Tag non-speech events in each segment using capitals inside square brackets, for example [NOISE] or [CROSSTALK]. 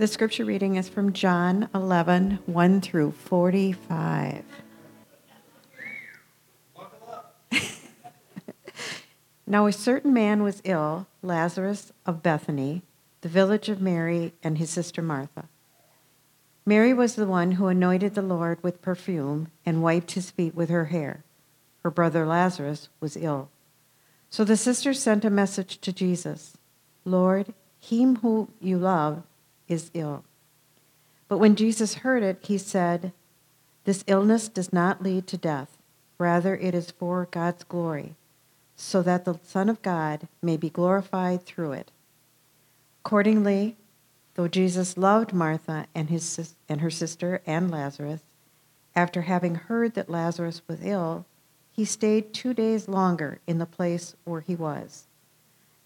The scripture reading is from John 11, 1 through 45. [LAUGHS] now, a certain man was ill, Lazarus of Bethany, the village of Mary and his sister Martha. Mary was the one who anointed the Lord with perfume and wiped his feet with her hair. Her brother Lazarus was ill. So the sisters sent a message to Jesus Lord, him whom you love is ill. But when Jesus heard it, he said, This illness does not lead to death. Rather, it is for God's glory, so that the Son of God may be glorified through it. Accordingly, though Jesus loved Martha and, his, and her sister and Lazarus, after having heard that Lazarus was ill, he stayed two days longer in the place where he was.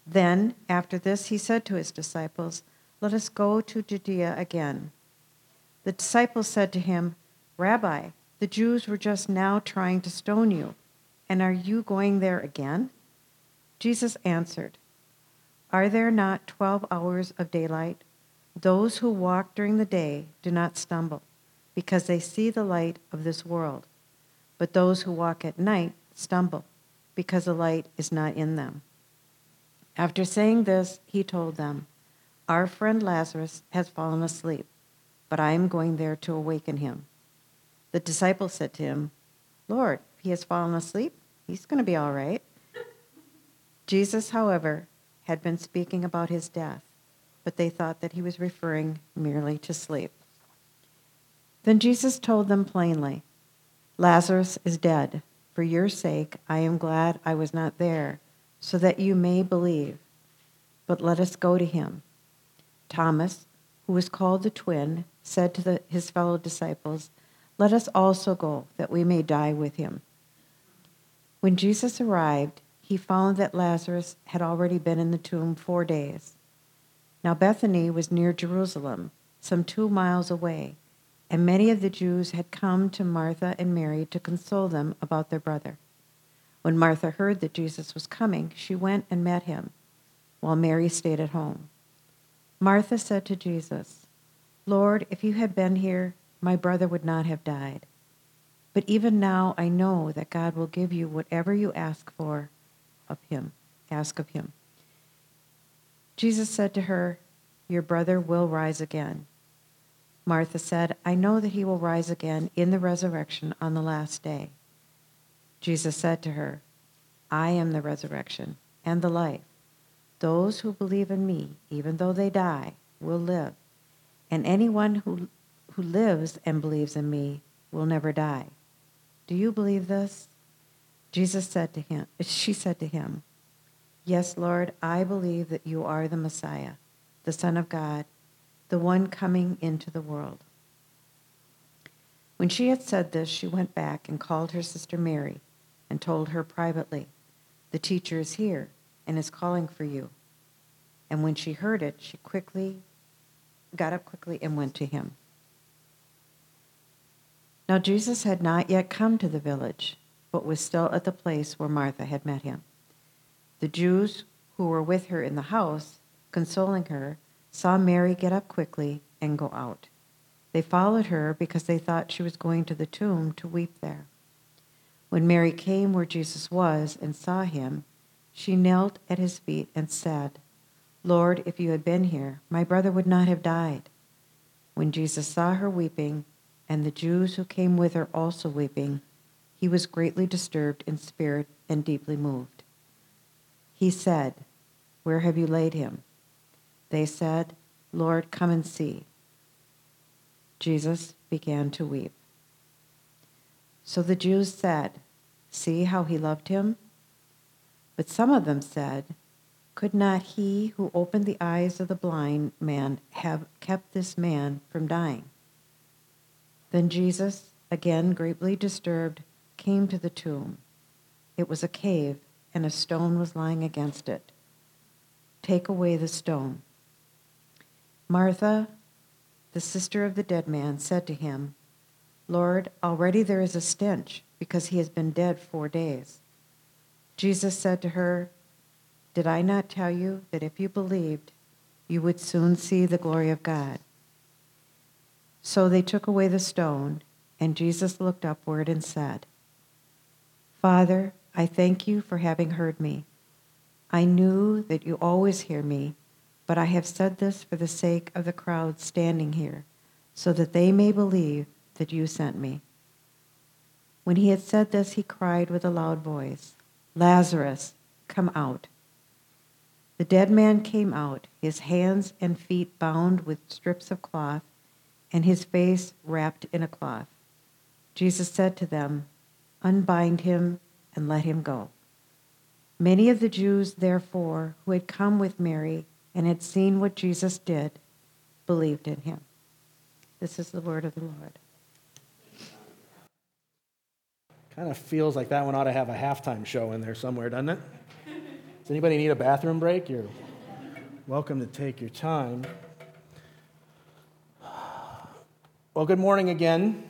Then, after this, he said to his disciples, Let us go to Judea again. The disciples said to him, Rabbi, the Jews were just now trying to stone you, and are you going there again? Jesus answered, Are there not twelve hours of daylight? Those who walk during the day do not stumble, because they see the light of this world. But those who walk at night stumble, because the light is not in them. After saying this, he told them, Our friend Lazarus has fallen asleep, but I am going there to awaken him. The disciples said to him, Lord, he has fallen asleep, he's going to be all right. [LAUGHS] Jesus, however, had been speaking about his death, but they thought that he was referring merely to sleep. Then Jesus told them plainly, Lazarus is dead. For your sake, I am glad I was not there, so that you may believe. But let us go to him. Thomas, who was called the twin, said to the, his fellow disciples, Let us also go, that we may die with him. When Jesus arrived, he found that Lazarus had already been in the tomb four days. Now Bethany was near Jerusalem, some two miles away, and many of the Jews had come to Martha and Mary to console them about their brother. When Martha heard that Jesus was coming, she went and met him, while Mary stayed at home. Martha said to Jesus, Lord, if you had been here, my brother would not have died. But even now I know that God will give you whatever you ask for of him, ask of him. Jesus said to her, Your brother will rise again. Martha said, I know that he will rise again in the resurrection on the last day. Jesus said to her, I am the resurrection and the life. Those who believe in me, even though they die, will live. And anyone who, who lives and believes in me will never die. Do you believe this? Jesus said to him, [LAUGHS] she said to him, Yes, Lord, I believe that you are the Messiah, the Son of God, the one coming into the world. When she had said this, she went back and called her sister Mary and told her privately, The teacher is here and is calling for you. And when she heard it, she quickly got up quickly and went to him. Now Jesus had not yet come to the village, but was still at the place where Martha had met him. The Jews who were with her in the house, consoling her, saw Mary get up quickly and go out. They followed her because they thought she was going to the tomb to weep there. When Mary came where Jesus was and saw him, she knelt at his feet and said, Lord, if you had been here, my brother would not have died. When Jesus saw her weeping, and the Jews who came with her also weeping, he was greatly disturbed in spirit and deeply moved. He said, Where have you laid him? They said, Lord, come and see. Jesus began to weep. So the Jews said, See how he loved him? But some of them said, Could not he who opened the eyes of the blind man have kept this man from dying? Then Jesus, again greatly disturbed, came to the tomb. It was a cave, and a stone was lying against it. Take away the stone. Martha, the sister of the dead man, said to him, Lord, already there is a stench, because he has been dead four days. Jesus said to her, Did I not tell you that if you believed, you would soon see the glory of God? So they took away the stone, and Jesus looked upward and said, Father, I thank you for having heard me. I knew that you always hear me, but I have said this for the sake of the crowd standing here, so that they may believe that you sent me. When he had said this, he cried with a loud voice, Lazarus, come out. The dead man came out, his hands and feet bound with strips of cloth and his face wrapped in a cloth. Jesus said to them, Unbind him and let him go. Many of the Jews, therefore, who had come with Mary and had seen what Jesus did, believed in him. This is the word of the Lord. Kind of feels like that one ought to have a halftime show in there somewhere, doesn't it? Does anybody need a bathroom break? You're welcome to take your time. Well, good morning again.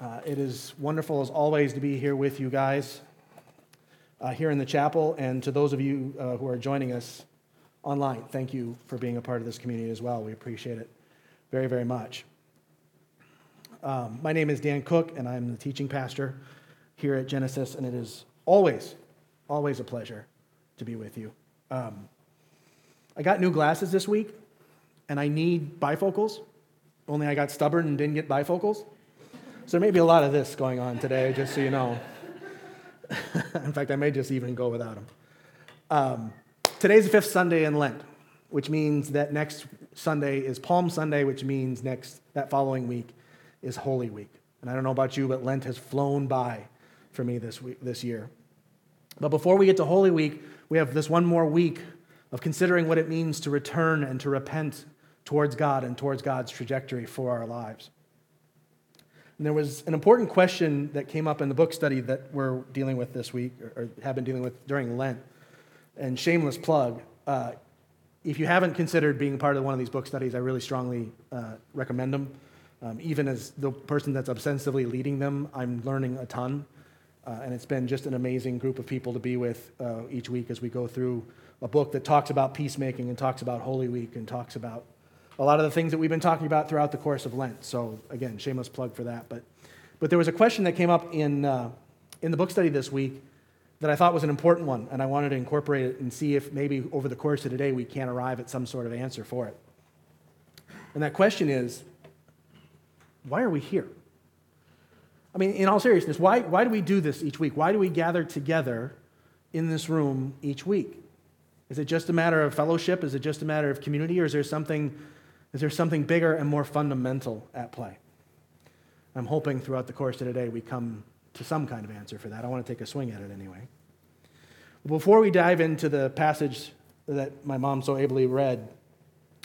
Uh, it is wonderful, as always, to be here with you guys uh, here in the chapel. And to those of you uh, who are joining us online, thank you for being a part of this community as well. We appreciate it very, very much. Um, my name is Dan Cook, and I'm the teaching pastor here at Genesis, and it is always, always a pleasure to be with you. Um, I got new glasses this week, and I need bifocals only I got stubborn and didn't get bifocals. So there may be a lot of this going on today, just so you know. [LAUGHS] in fact, I may just even go without them. Um, today's the fifth Sunday in Lent, which means that next Sunday is Palm Sunday, which means next that following week is Holy Week. And I don't know about you, but Lent has flown by for me this week, this year. But before we get to Holy Week, we have this one more week of considering what it means to return and to repent towards God and towards God's trajectory for our lives. And there was an important question that came up in the book study that we're dealing with this week, or, have been dealing with during Lent. And shameless plug uh, if you haven't considered being part of one of these book studies, I really strongly uh, recommend them. Um, even as the person that's ostensibly leading them, I'm learning a ton. Uh, and it's been just an amazing group of people to be with uh, each week as we go through a book that talks about peacemaking and talks about Holy Week and talks about a lot of the things that we've been talking about throughout the course of Lent. So, again, shameless plug for that. But, but there was a question that came up in, uh, in the book study this week that I thought was an important one, and I wanted to incorporate it and see if maybe over the course of today we can arrive at some sort of answer for it. And that question is why are we here? I mean, in all seriousness, why, why do we do this each week? Why do we gather together in this room each week? Is it just a matter of fellowship? Is it just a matter of community? Or is there something is there something bigger and more fundamental at play? I'm hoping throughout the course of today we come to some kind of answer for that. I want to take a swing at it anyway. Before we dive into the passage that my mom so ably read,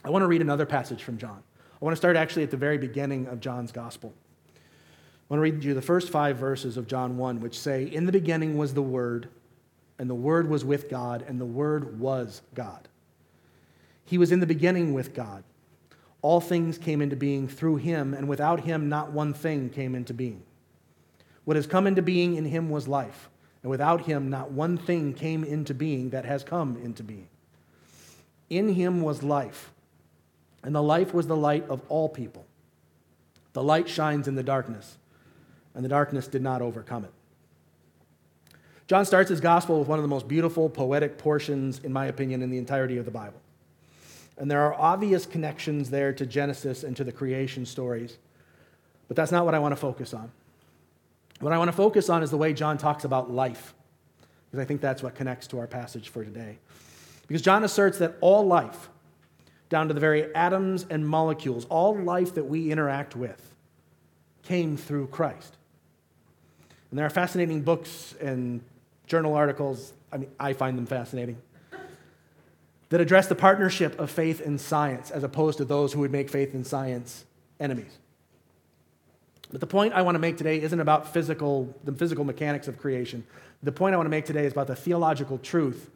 I want to read another passage from John. I want to start actually at the very beginning of John's gospel. I want to read you the first five verses of John 1, which say, In the beginning was the Word, and the Word was with God, and the Word was God. He was in the beginning with God. All things came into being through him, and without him, not one thing came into being. What has come into being in him was life, and without him, not one thing came into being that has come into being. In him was life, and the life was the light of all people. The light shines in the darkness, and the darkness did not overcome it. John starts his gospel with one of the most beautiful poetic portions, in my opinion, in the entirety of the Bible. And there are obvious connections there to Genesis and to the creation stories. But that's not what I want to focus on. What I want to focus on is the way John talks about life, because I think that's what connects to our passage for today. Because John asserts that all life, down to the very atoms and molecules, all life that we interact with, came through Christ. And there are fascinating books and journal articles, I mean, I find them fascinating, that address the partnership of faith and science as opposed to those who would make faith and science enemies. But the point I want to make today isn't about physical, the physical mechanics of creation. The point I want to make today is about the theological truth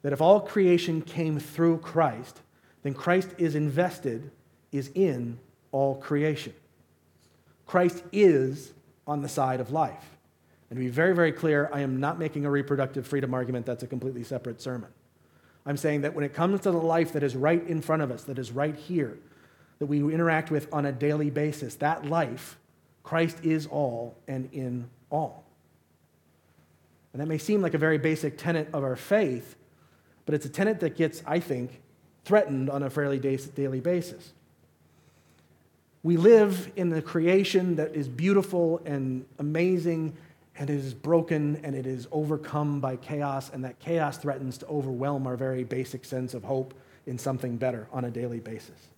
that if all creation came through Christ, then Christ is invested, is in all creation. Christ is on the side of life. And to be very, very clear, I am not making a reproductive freedom argument. That's a completely separate sermon. I'm saying that when it comes to the life that is right in front of us, that is right here, that we interact with on a daily basis, that life, Christ is all and in all. And that may seem like a very basic tenet of our faith, but it's a tenet that gets, I think, threatened on a fairly daily basis. We live in the creation that is beautiful and amazing and it is broken and it is overcome by chaos, and that chaos threatens to overwhelm our very basic sense of hope in something better on a daily basis.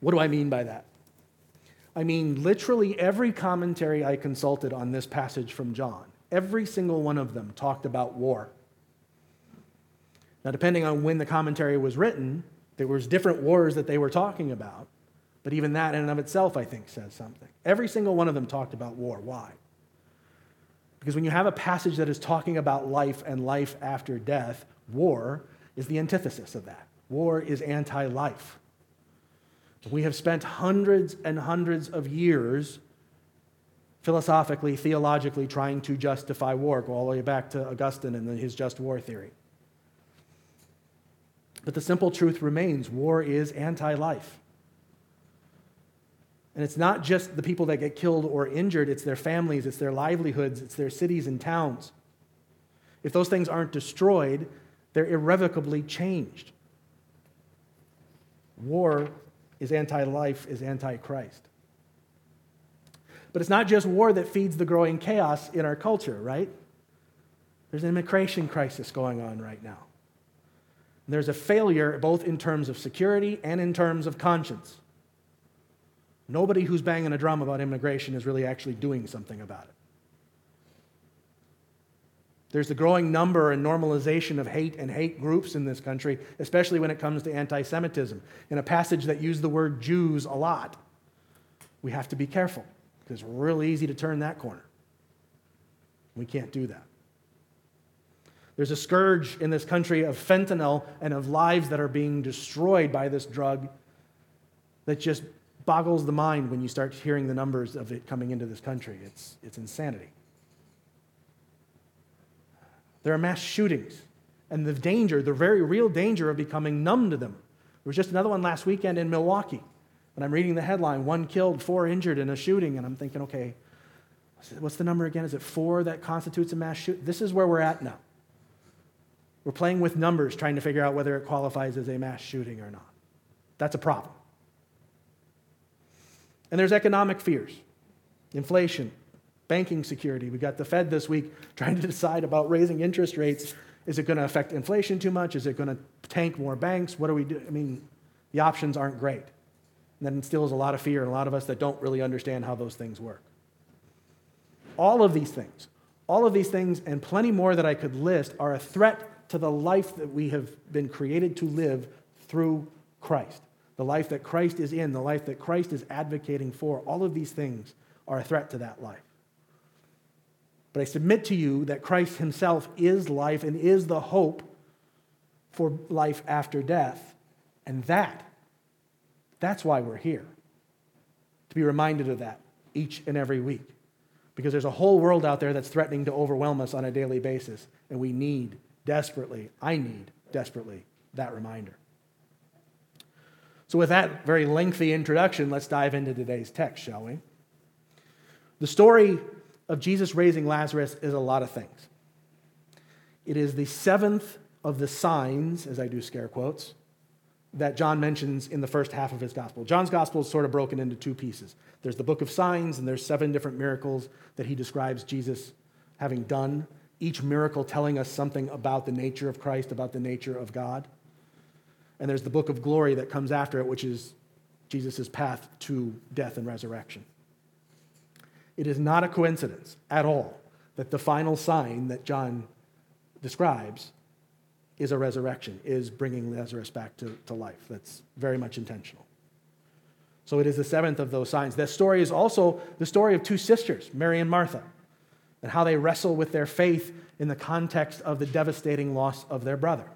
What do I mean by that? I mean, literally every commentary I consulted on this passage from John, every single one of them talked about war. Now, depending on when the commentary was written, there was different wars that they were talking about, but even that in and of itself, I think, says something. Every single one of them talked about war. Why? Because when you have a passage that is talking about life and life after death, war is the antithesis of that. War is anti life. We have spent hundreds and hundreds of years philosophically, theologically trying to justify war. Go all the way back to Augustine and his just war theory. But the simple truth remains war is anti life. And it's not just the people that get killed or injured, it's their families, it's their livelihoods, it's their cities and towns. If those things aren't destroyed, they're irrevocably changed. War is anti life, is anti Christ. But it's not just war that feeds the growing chaos in our culture, right? There's an immigration crisis going on right now. There's a failure both in terms of security and in terms of conscience. Nobody who's banging a drum about immigration is really actually doing something about it. There's the growing number and normalization of hate and hate groups in this country, especially when it comes to anti Semitism. In a passage that used the word Jews a lot, we have to be careful because it's really easy to turn that corner. We can't do that. There's a scourge in this country of fentanyl and of lives that are being destroyed by this drug that just boggles the mind when you start hearing the numbers of it coming into this country. It's, it's insanity. There are mass shootings, and the danger, the very real danger of becoming numb to them. There was just another one last weekend in Milwaukee. And I'm reading the headline one killed, four injured in a shooting, and I'm thinking, okay, what's the number again? Is it four that constitutes a mass shooting? This is where we're at now. We're playing with numbers trying to figure out whether it qualifies as a mass shooting or not. That's a problem. And there's economic fears, inflation, banking security. We got the Fed this week [LAUGHS] trying to decide about raising interest rates. Is it going to affect inflation too much? Is it going to tank more banks? What do we do? I mean, the options aren't great. And that instills a lot of fear in a lot of us that don't really understand how those things work. All of these things, all of these things, and plenty more that I could list, are a threat to the life that we have been created to live through Christ the life that Christ is in, the life that Christ is advocating for, all of these things are a threat to that life. But I submit to you that Christ himself is life and is the hope for life after death. And that, that's why we're here. To be reminded of that each and every week. Because there's a whole world out there that's threatening to overwhelm us on a daily basis. And we need desperately, I need desperately, that reminder. So, with that very lengthy introduction, let's dive into today's text, shall we? The story of Jesus raising Lazarus is a lot of things. It is the seventh of the signs, as I do scare quotes, that John mentions in the first half of his gospel. John's gospel is sort of broken into two pieces. There's the book of signs, and there's seven different miracles that he describes Jesus having done, each miracle telling us something about the nature of Christ, about the nature of God. And there's the book of glory that comes after it, which is Jesus' path to death and resurrection. It is not a coincidence at all that the final sign that John describes is a resurrection, is bringing Lazarus back to, to life. That's very much intentional. So it is the seventh of those signs. That story is also the story of two sisters, Mary and Martha, and how they wrestle with their faith in the context of the devastating loss of their brother.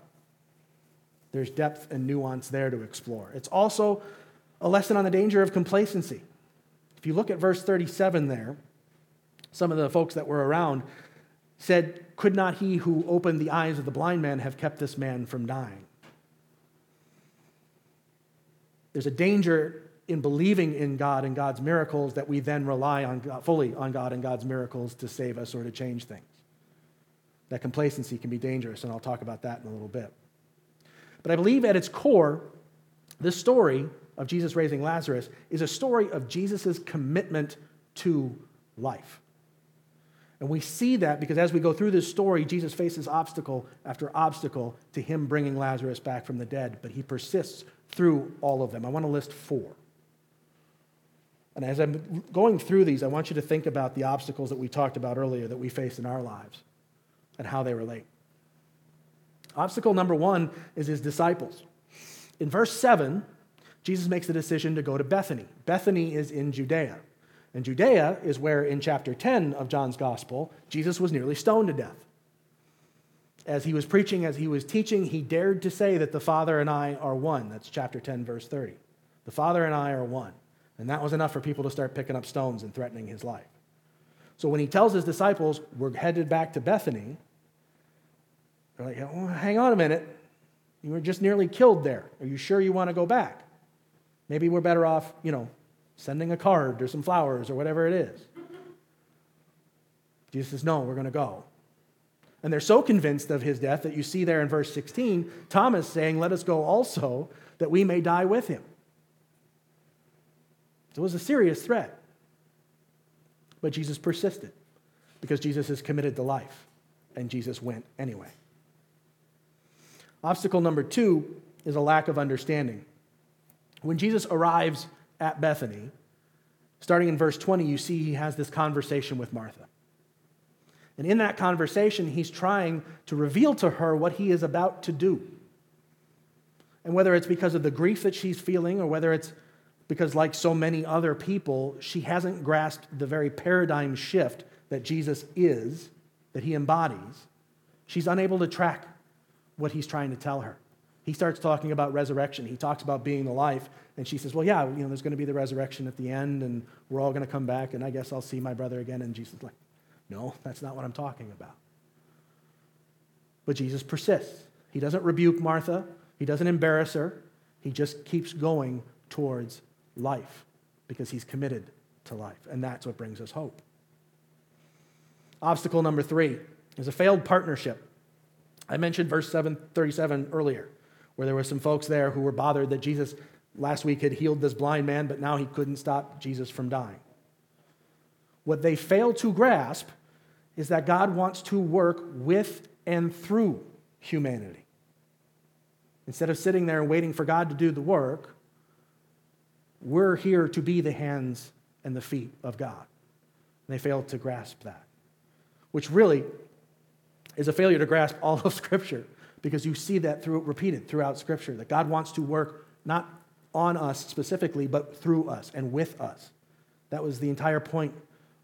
There's depth and nuance there to explore. It's also a lesson on the danger of complacency. If you look at verse 37 there, some of the folks that were around said, Could not he who opened the eyes of the blind man have kept this man from dying? There's a danger in believing in God and God's miracles that we then rely on God, fully on God and God's miracles to save us or to change things. That complacency can be dangerous, and I'll talk about that in a little bit. But I believe at its core, this story of Jesus raising Lazarus is a story of Jesus' commitment to life. And we see that because as we go through this story, Jesus faces obstacle after obstacle to him bringing Lazarus back from the dead, but he persists through all of them. I want to list four. And as I'm going through these, I want you to think about the obstacles that we talked about earlier that we face in our lives and how they relate. Obstacle number one is his disciples. In verse 7, Jesus makes the decision to go to Bethany. Bethany is in Judea. And Judea is where, in chapter 10 of John's gospel, Jesus was nearly stoned to death. As he was preaching, as he was teaching, he dared to say that the Father and I are one. That's chapter 10, verse 30. The Father and I are one. And that was enough for people to start picking up stones and threatening his life. So when he tells his disciples, we're headed back to Bethany, they're like, oh, hang on a minute. You were just nearly killed there. Are you sure you want to go back? Maybe we're better off, you know, sending a card or some flowers or whatever it is. Jesus says, No, we're going to go. And they're so convinced of his death that you see there in verse 16 Thomas saying, Let us go also, that we may die with him. It was a serious threat. But Jesus persisted because Jesus is committed to life, and Jesus went anyway. Obstacle number two is a lack of understanding. When Jesus arrives at Bethany, starting in verse 20, you see he has this conversation with Martha. And in that conversation, he's trying to reveal to her what he is about to do. And whether it's because of the grief that she's feeling, or whether it's because, like so many other people, she hasn't grasped the very paradigm shift that Jesus is, that he embodies, she's unable to track what he's trying to tell her. He starts talking about resurrection. He talks about being the life. And she says, Well, yeah, you know, there's going to be the resurrection at the end, and we're all going to come back, and I guess I'll see my brother again. And Jesus is like, No, that's not what I'm talking about. But Jesus persists. He doesn't rebuke Martha, he doesn't embarrass her. He just keeps going towards life because he's committed to life. And that's what brings us hope. Obstacle number three is a failed partnership. I mentioned verse 737 earlier where there were some folks there who were bothered that Jesus last week had healed this blind man, but now he couldn't stop Jesus from dying. What they fail to grasp is that God wants to work with and through humanity. Instead of sitting there and waiting for God to do the work, we're here to be the hands and the feet of God. And they fail to grasp that, which really is a failure to grasp all of [LAUGHS] Scripture because you see that through, repeated throughout Scripture that God wants to work not on us specifically, but through us and with us. That was the entire point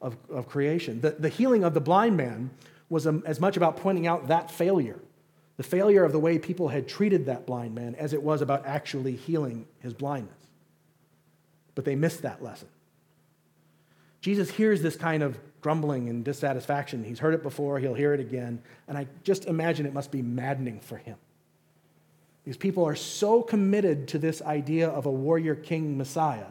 of, of creation. The, the healing of the blind man was a, as much about pointing out that failure, the failure of the way people had treated that blind man, as it was about actually healing his blindness. But they missed that lesson. Jesus hears this kind of grumbling and dissatisfaction. He's heard it before, he'll hear it again. And I just imagine it must be maddening for him. These people are so committed to this idea of a warrior king Messiah,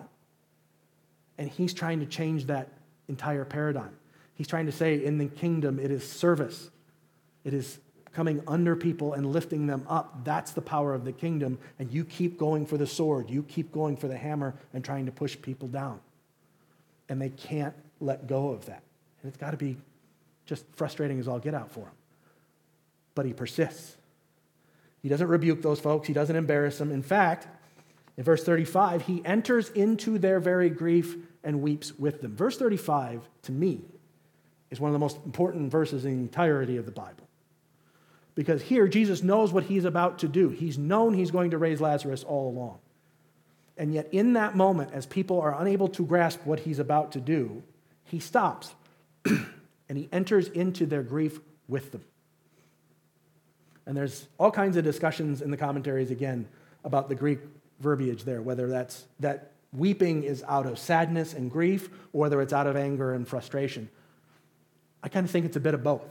and he's trying to change that entire paradigm. He's trying to say in the kingdom, it is service, it is coming under people and lifting them up. That's the power of the kingdom. And you keep going for the sword, you keep going for the hammer and trying to push people down. And they can't let go of that. And it's got to be just frustrating as all get out for him. But he persists. He doesn't rebuke those folks, he doesn't embarrass them. In fact, in verse 35, he enters into their very grief and weeps with them. Verse 35, to me, is one of the most important verses in the entirety of the Bible. Because here, Jesus knows what he's about to do. He's known he's going to raise Lazarus all along. And yet, in that moment, as people are unable to grasp what he's about to do, he stops [CLEARS THROAT] and he enters into their grief with them. And there's all kinds of discussions in the commentaries again about the Greek verbiage there, whether that's that weeping is out of sadness and grief or whether it's out of anger and frustration. I kind of think it's a bit of both.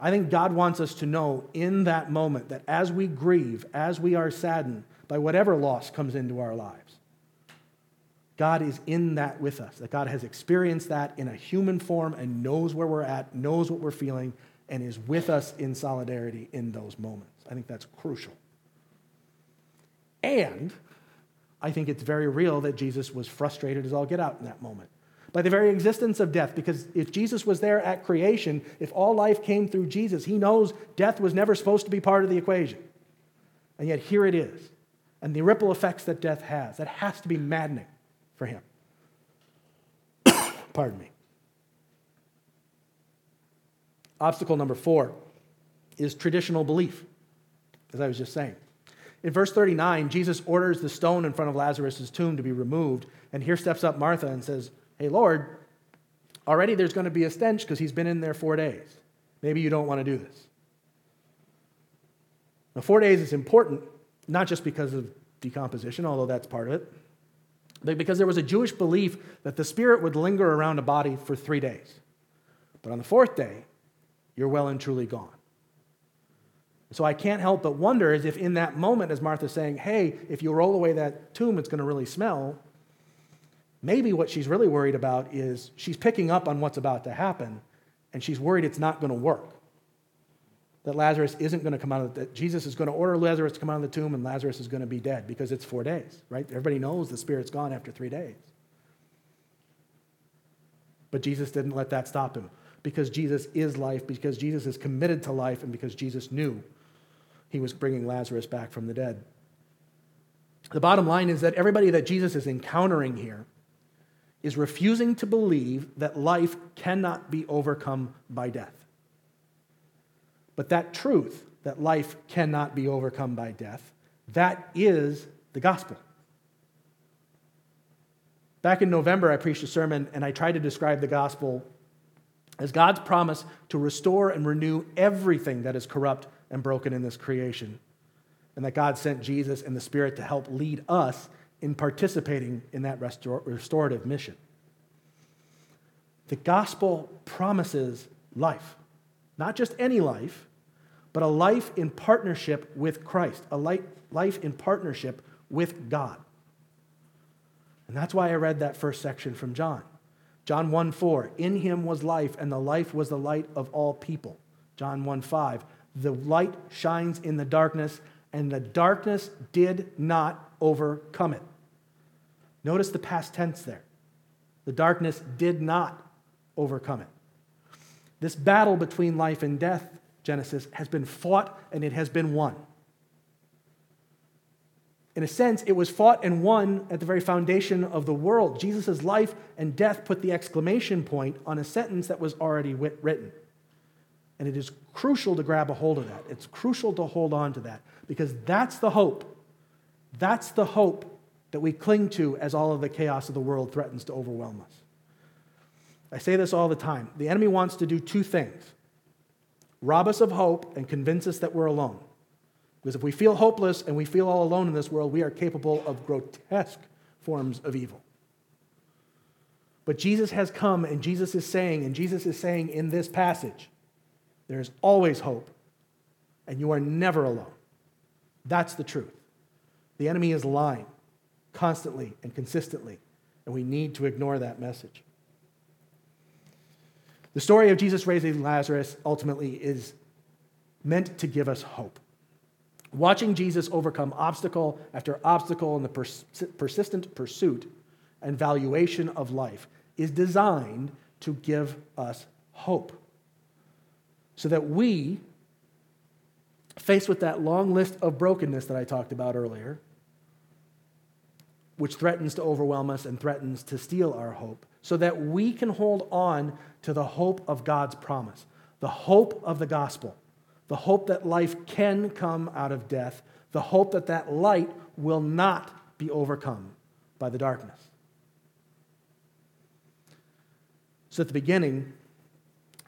I think God wants us to know in that moment that as we grieve, as we are saddened by whatever loss comes into our lives, God is in that with us, that God has experienced that in a human form and knows where we're at, knows what we're feeling, and is with us in solidarity in those moments. I think that's crucial. And I think it's very real that Jesus was frustrated as all get out in that moment by the very existence of death. Because if Jesus was there at creation, if all life came through Jesus, he knows death was never supposed to be part of the equation. And yet here it is. And the ripple effects that death has, that has to be maddening for him. [COUGHS] Pardon me. Obstacle number four is traditional belief, as I was just saying. In verse 39, Jesus orders the stone in front of Lazarus' tomb to be removed. And here steps up Martha and says, Hey, Lord, already there's going to be a stench because he's been in there four days. Maybe you don't want to do this. Now, four days is important, not just because of decomposition, although that's part of it, but because there was a Jewish belief that the spirit would linger around a body for three days. But on the fourth day, you're well and truly gone. So I can't help but wonder as if in that moment, as Martha's saying, hey, if you roll away that tomb, it's going to really smell, Maybe what she's really worried about is she's picking up on what's about to happen, and she's worried it's not going to work. That Lazarus isn't going to come out of the, that Jesus is going to order Lazarus to come out of the tomb and Lazarus is going to be dead because it's four days, right? Everybody knows the spirit's gone after three days. But Jesus didn't let that stop him because Jesus is life, because Jesus is committed to life, and because Jesus knew he was bringing Lazarus back from the dead. The bottom line is that everybody that Jesus is encountering here is refusing to believe that life cannot be overcome by death. But that truth, that life cannot be overcome by death, that is the gospel. Back in November, I preached a sermon and I tried to describe the gospel as God's promise to restore and renew everything that is corrupt and broken in this creation. And that God sent Jesus and the Spirit to help lead us in participating in that restor- restorative mission. The gospel promises life, not just any life, but a life in partnership with Christ, a life in partnership with God. And that's why I read that first section from John. John 1 4, in him was life, and the life was the light of all people. John 1 5, the light shines in the darkness, and the darkness did not overcome it. Notice the past tense there. The darkness did not overcome it. This battle between life and death, Genesis, has been fought and it has been won. In a sense, it was fought and won at the very foundation of the world. Jesus' life and death put the exclamation point on a sentence that was already written. And it is crucial to grab a hold of that. It's crucial to hold on to that because that's the hope. That's the hope that we cling to as all of the chaos of the world threatens to overwhelm us. I say this all the time. The enemy wants to do two things rob us of hope and convince us that we're alone. Because if we feel hopeless and we feel all alone in this world, we are capable of grotesque forms of evil. But Jesus has come, and Jesus is saying, and Jesus is saying in this passage, there is always hope, and you are never alone. That's the truth. The enemy is lying constantly and consistently, and we need to ignore that message. The story of Jesus raising Lazarus ultimately is meant to give us hope. Watching Jesus overcome obstacle after obstacle in the pers- persistent pursuit and valuation of life is designed to give us hope. So that we, faced with that long list of brokenness that I talked about earlier, which threatens to overwhelm us and threatens to steal our hope, so that we can hold on to the hope of God's promise, the hope of the gospel, the hope that life can come out of death, the hope that that light will not be overcome by the darkness. So at the beginning,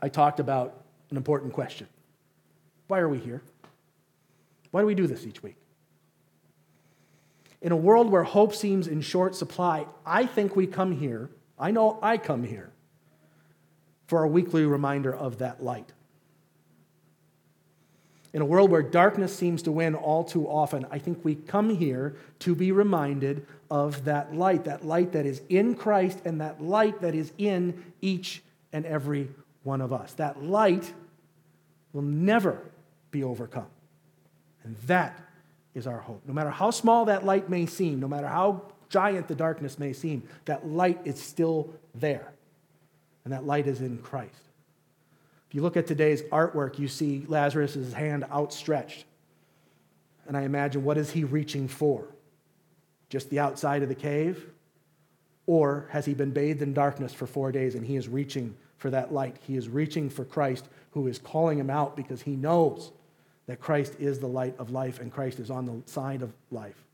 I talked about an important question Why are we here? Why do we do this each week? In a world where hope seems in short supply, I think we come here, I know I come here, for a weekly reminder of that light. In a world where darkness seems to win all too often, I think we come here to be reminded of that light, that light that is in Christ and that light that is in each and every one of us. That light will never be overcome. And that is our hope. No matter how small that light may seem, no matter how giant the darkness may seem, that light is still there. And that light is in Christ. If you look at today's artwork, you see Lazarus' hand outstretched. And I imagine, what is he reaching for? Just the outside of the cave? Or has he been bathed in darkness for four days and he is reaching for that light? He is reaching for Christ, who is calling him out because he knows that Christ is the light of life and Christ is on the side of life.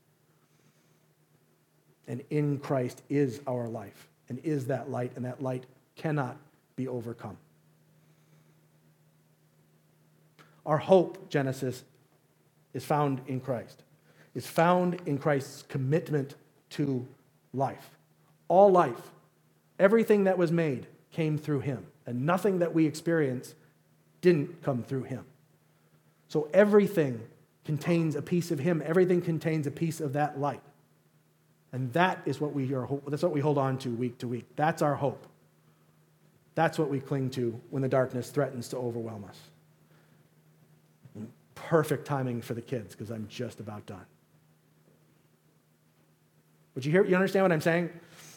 And in Christ is our life and is that light, and that light cannot be overcome. Our hope, Genesis, is found in Christ, is found in Christ's commitment to life. All life, everything that was made, came through him, and nothing that we experience didn't come through him. So everything contains a piece of him, everything contains a piece of that light. And that is what we are that's what we hold on to week to week. That's our hope. That's what we cling to when the darkness threatens to overwhelm us. Perfect timing for the kids because I'm just about done. Would you hear you understand what I'm saying?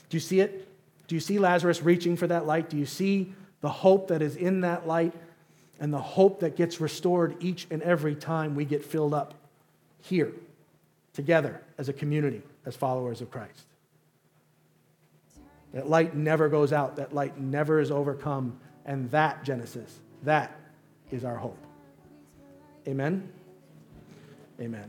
Do you see it? Do you see Lazarus reaching for that light? Do you see the hope that is in that light? And the hope that gets restored each and every time we get filled up here together as a community, as followers of Christ. That light never goes out, that light never is overcome, and that, Genesis, that is our hope. Amen? Amen.